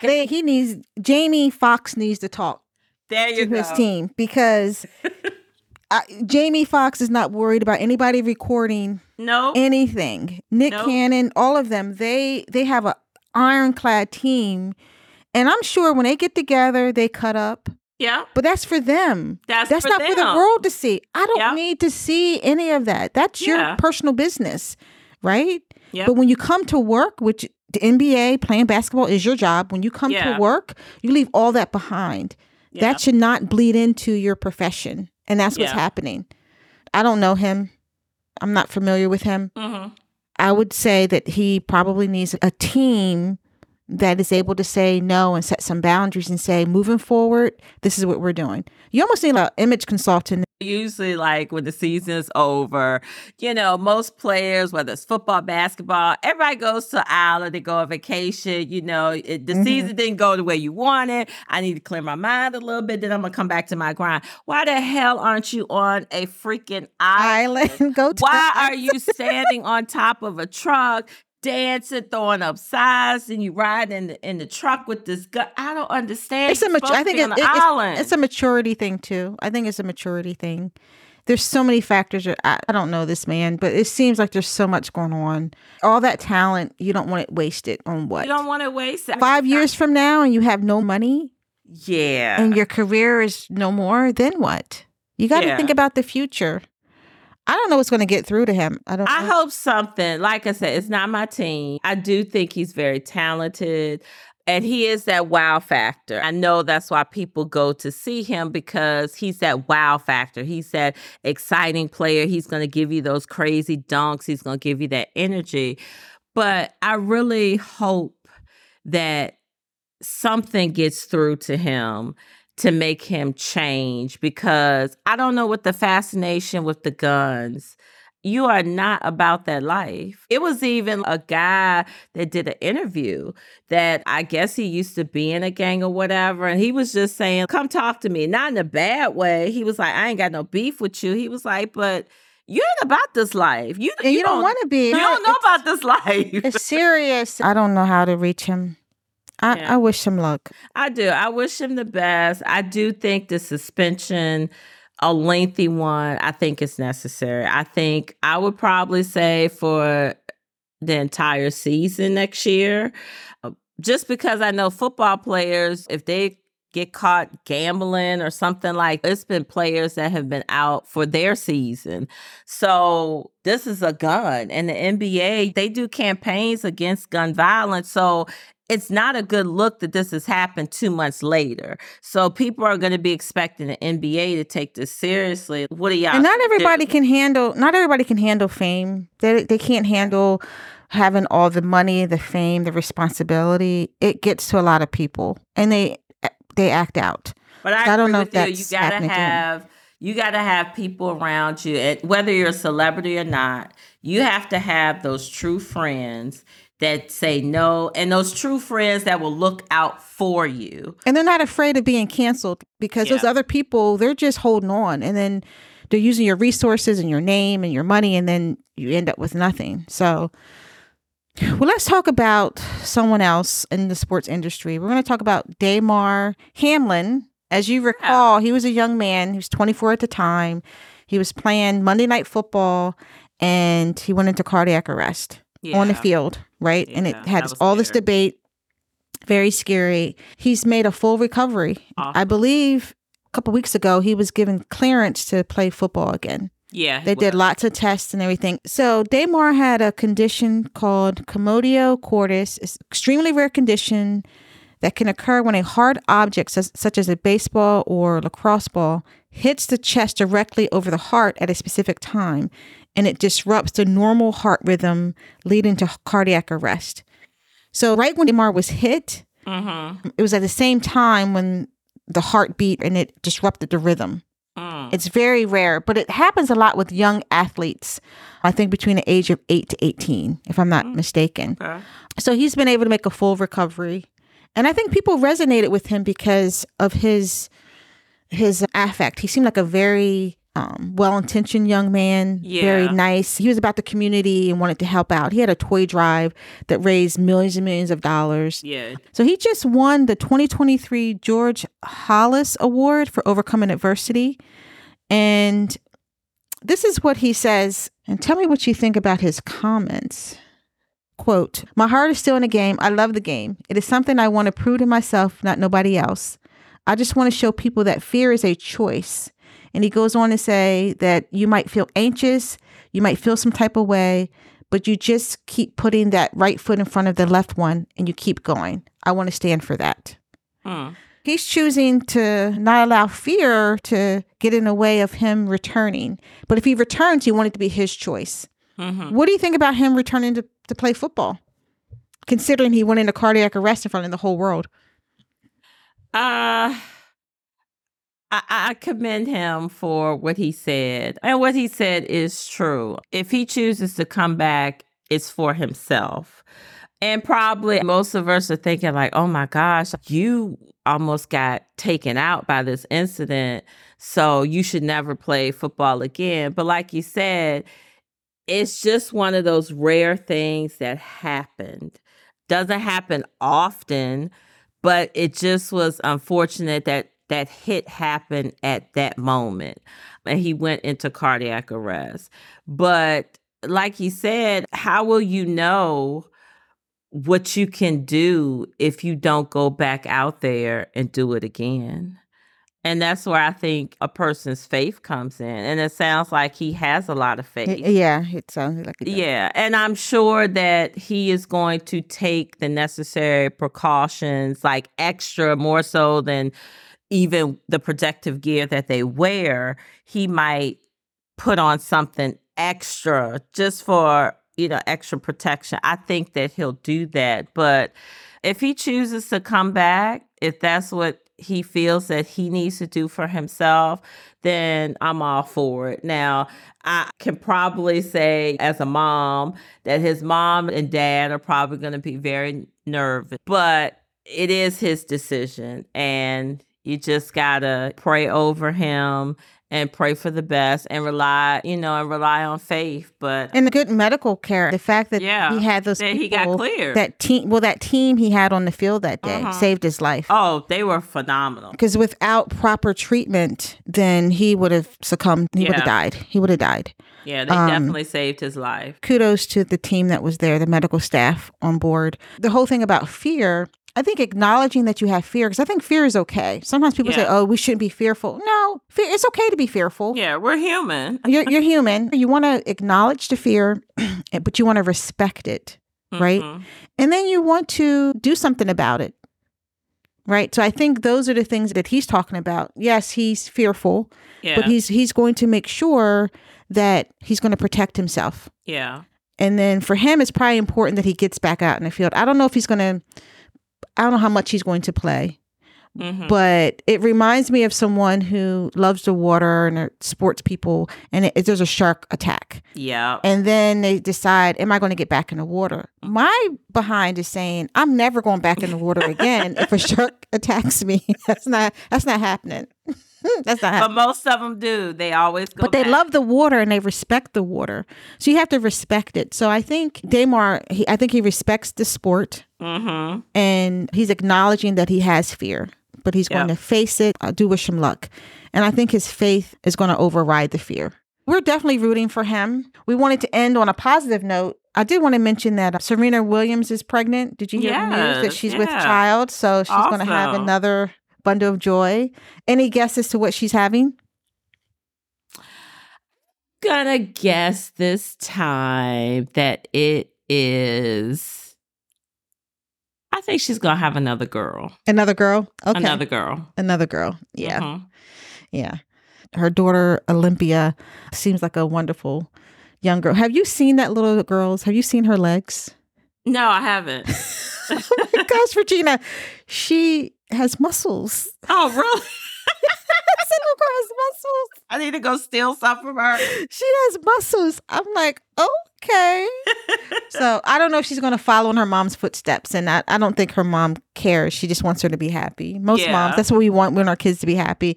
He needs Jamie Foxx needs to talk. There you to go. his team because I, Jamie Foxx is not worried about anybody recording no anything. Nick nope. Cannon, all of them, they they have a ironclad team, and I'm sure when they get together, they cut up. Yeah, but that's for them. That's that's for not them. for the world to see. I don't yep. need to see any of that. That's yeah. your personal business, right? Yeah. But when you come to work, which the NBA playing basketball is your job, when you come yeah. to work, you leave all that behind. Yeah. That should not bleed into your profession. And that's what's yeah. happening. I don't know him. I'm not familiar with him. Mm-hmm. I would say that he probably needs a team that is able to say no and set some boundaries and say, moving forward, this is what we're doing. You almost need an image consultant. Usually, like when the season is over, you know, most players, whether it's football, basketball, everybody goes to island, they go on vacation. You know, it, the mm-hmm. season didn't go the way you wanted. I need to clear my mind a little bit, then I'm gonna come back to my grind. Why the hell aren't you on a freaking island? island. Go. Why are you standing on top of a truck dancing, throwing up sides, and you ride in the in the truck with this gun. I don't understand. It's a mature. I think it, it, it's, it's, a maturity thing too. I think it's a maturity thing. There's so many factors. I, I don't know this man, but it seems like there's so much going on. All that talent, you don't want it wasted on what? You don't want to waste it. Five years from now, and you have no money. Yeah. And your career is no more. Then what? You got to yeah. think about the future. I don't know what's going to get through to him. I don't. I know. hope something. Like I said, it's not my team. I do think he's very talented. And he is that wow factor. I know that's why people go to see him because he's that wow factor. He's that exciting player. He's going to give you those crazy dunks. He's going to give you that energy. But I really hope that something gets through to him to make him change because I don't know what the fascination with the guns. You are not about that life. It was even a guy that did an interview that I guess he used to be in a gang or whatever. And he was just saying, Come talk to me. Not in a bad way. He was like, I ain't got no beef with you. He was like, But you ain't about this life. You, you, you don't, don't want to be. You don't know about this life. It's serious. I don't know how to reach him. I, yeah. I wish him luck. I do. I wish him the best. I do think the suspension, a lengthy one, I think is necessary. I think I would probably say for the entire season next year, uh, just because I know football players, if they get caught gambling or something like it's been players that have been out for their season. So this is a gun and the NBA they do campaigns against gun violence. So it's not a good look that this has happened two months later. So people are going to be expecting the NBA to take this seriously. What are y'all? And not everybody do? can handle. Not everybody can handle fame. They they can't handle having all the money, the fame, the responsibility. It gets to a lot of people, and they they act out. But I, I don't know if you. that's you gotta have. You got to have people around you, whether you're a celebrity or not. You have to have those true friends that say no and those true friends that will look out for you. And they're not afraid of being canceled because yeah. those other people, they're just holding on and then they're using your resources and your name and your money and then you end up with nothing. So well, let's talk about someone else in the sports industry. We're going to talk about Damar Hamlin. As you recall, he was a young man. He was 24 at the time. He was playing Monday Night Football and he went into cardiac arrest yeah. on the field, right? Yeah, and it had all this debate. Very scary. He's made a full recovery. Awesome. I believe a couple weeks ago he was given clearance to play football again. Yeah. They did lots of tests and everything. So Damar had a condition called commotio cordis. It's extremely rare condition that can occur when a hard object such as a baseball or lacrosse ball hits the chest directly over the heart at a specific time and it disrupts the normal heart rhythm, leading to cardiac arrest. So, right when Damar was hit, mm-hmm. it was at the same time when the heart beat and it disrupted the rhythm. Mm. It's very rare, but it happens a lot with young athletes. I think between the age of 8 to 18, if I'm not mm. mistaken. Okay. So he's been able to make a full recovery. And I think people resonated with him because of his his affect. He seemed like a very um, well-intentioned young man, yeah. very nice. He was about the community and wanted to help out. He had a toy drive that raised millions and millions of dollars. Yeah. So he just won the 2023 George Halas Award for overcoming adversity, and this is what he says. And tell me what you think about his comments. Quote, My heart is still in the game. I love the game. It is something I want to prove to myself, not nobody else. I just want to show people that fear is a choice. And he goes on to say that you might feel anxious, you might feel some type of way, but you just keep putting that right foot in front of the left one and you keep going. I want to stand for that. Hmm. He's choosing to not allow fear to get in the way of him returning. But if he returns, he wanted to be his choice. Mm-hmm. What do you think about him returning to, to play football? Considering he went into cardiac arrest in front of the whole world. Uh I, commend him for what he said. And what he said is true. If he chooses to come back, it's for himself. And probably most of us are thinking, like, oh my gosh, you almost got taken out by this incident. So you should never play football again. But like you said, it's just one of those rare things that happened. Doesn't happen often, but it just was unfortunate that that hit happened at that moment and he went into cardiac arrest. But like he said, how will you know what you can do if you don't go back out there and do it again? And that's where I think a person's faith comes in. And it sounds like he has a lot of faith. Yeah, it sounds like it. Yeah. And I'm sure that he is going to take the necessary precautions, like extra more so than even the protective gear that they wear, he might put on something extra just for, you know, extra protection. I think that he'll do that. But if he chooses to come back, if that's what he feels that he needs to do for himself, then I'm all for it. Now, I can probably say as a mom that his mom and dad are probably going to be very nervous, but it is his decision and you just gotta pray over him and pray for the best and rely, you know, and rely on faith. But and the good medical care, the fact that yeah, he had those that people, he got cleared. That team, well, that team he had on the field that day uh-huh. saved his life. Oh, they were phenomenal. Because without proper treatment, then he would have succumbed. He yeah. would have died. He would have died. Yeah, they um, definitely saved his life. Kudos to the team that was there, the medical staff on board. The whole thing about fear I think acknowledging that you have fear, because I think fear is okay. Sometimes people yeah. say, "Oh, we shouldn't be fearful." No, fear. It's okay to be fearful. Yeah, we're human. you're, you're human. You want to acknowledge the fear, but you want to respect it, mm-hmm. right? And then you want to do something about it, right? So I think those are the things that he's talking about. Yes, he's fearful, yeah. but he's he's going to make sure that he's going to protect himself. Yeah. And then for him, it's probably important that he gets back out in the field. I don't know if he's going to I don't know how much he's going to play. Mm-hmm. But it reminds me of someone who loves the water and sports people, and it, it, there's a shark attack. Yeah. And then they decide, am I going to get back in the water? My behind is saying, I'm never going back in the water again if a shark attacks me. That's not. That's not happening. That's not happening. But most of them do. They always go. But they love the water and they respect the water. So you have to respect it. So I think Damar, he, I think he respects the sport. Mm-hmm. And he's acknowledging that he has fear, but he's going to face it. I do wish him luck. And I think his faith is going to override the fear. We're definitely rooting for him. We wanted to end on a positive note. I did want to mention that Serena Williams is pregnant. Did you hear yes, the news that she's yeah. with child? So she's awesome. going to have another bundle of joy. Any guesses to what she's having? Gonna guess this time that it is. I think she's gonna have another girl. Another girl? Okay. Another girl. Another girl. Yeah. Mm-hmm. Yeah. Her daughter, Olympia, seems like a wonderful young girl. Have you seen that little girl's? Have you seen her legs? No, I haven't. oh my gosh, Regina. She has muscles. Oh, really? Cinderella has muscles. I need to go steal some from her. She has muscles. I'm like, okay. so I don't know if she's going to follow in her mom's footsteps. And I, I don't think her mom cares. She just wants her to be happy. Most yeah. moms, that's what we want. We want our kids to be happy.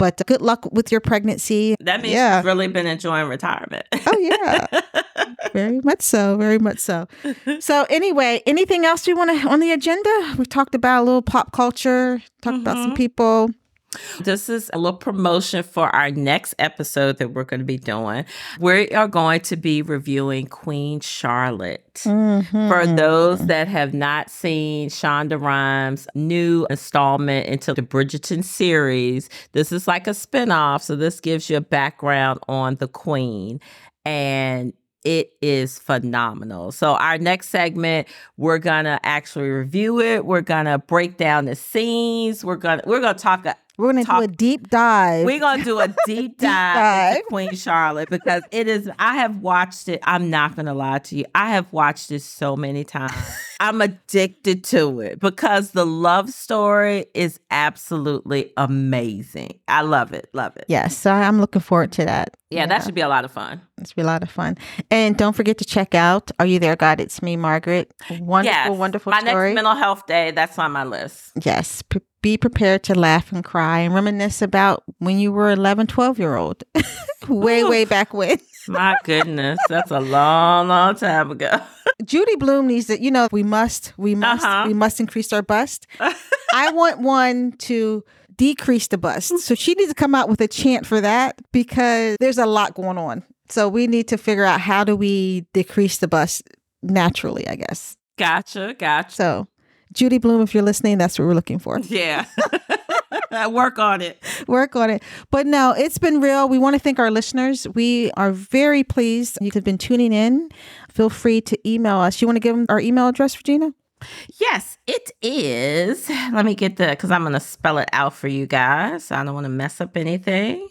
But good luck with your pregnancy. That means yeah. really been enjoying retirement. oh, yeah. very much so. Very much so. So, anyway, anything else we want to on the agenda? We talked about a little pop culture, talked mm-hmm. about some mm-hmm. people. This is a little promotion for our next episode that we're going to be doing. We are going to be reviewing Queen Charlotte. Mm-hmm. For those that have not seen Shonda Rhimes' new installment into the Bridgerton series, this is like a spinoff. So, this gives you a background on the Queen. And it is phenomenal. So our next segment, we're gonna actually review it. We're gonna break down the scenes. We're gonna we're gonna talk we're going to do a deep dive. We're going to do a deep, deep dive, dive. Queen Charlotte because it is, I have watched it. I'm not going to lie to you. I have watched it so many times. I'm addicted to it because the love story is absolutely amazing. I love it. Love it. Yes. So I'm looking forward to that. Yeah, yeah. that should be a lot of fun. It's be a lot of fun. And don't forget to check out Are You There, God? It's Me, Margaret. Wonderful, yes. wonderful my story. next mental health day, that's on my list. Yes. P- be prepared to laugh and cry and reminisce about when you were 11, 12 year old. way, way back when. My goodness, that's a long, long time ago. Judy Blume needs to, you know, we must, we must, uh-huh. we must increase our bust. I want one to decrease the bust. So she needs to come out with a chant for that because there's a lot going on. So we need to figure out how do we decrease the bust naturally, I guess. Gotcha, gotcha. So Judy Blume, if you're listening, that's what we're looking for. Yeah. Work on it. Work on it. But no, it's been real. We want to thank our listeners. We are very pleased. You have been tuning in. Feel free to email us. You want to give them our email address, Regina? Yes, it is. Let me get the because I'm going to spell it out for you guys. I don't want to mess up anything.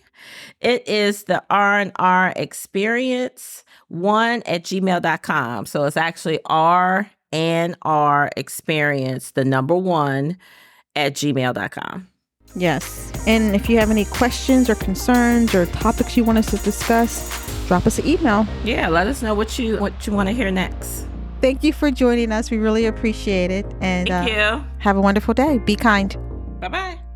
It is the R&R experience one at gmail.com. So it's actually R and R experience, the number one at gmail.com. Yes. And if you have any questions or concerns or topics you want us to discuss, drop us an email. Yeah, let us know what you what you want to hear next. Thank you for joining us. We really appreciate it. And Thank uh, you. Have a wonderful day. Be kind. Bye bye.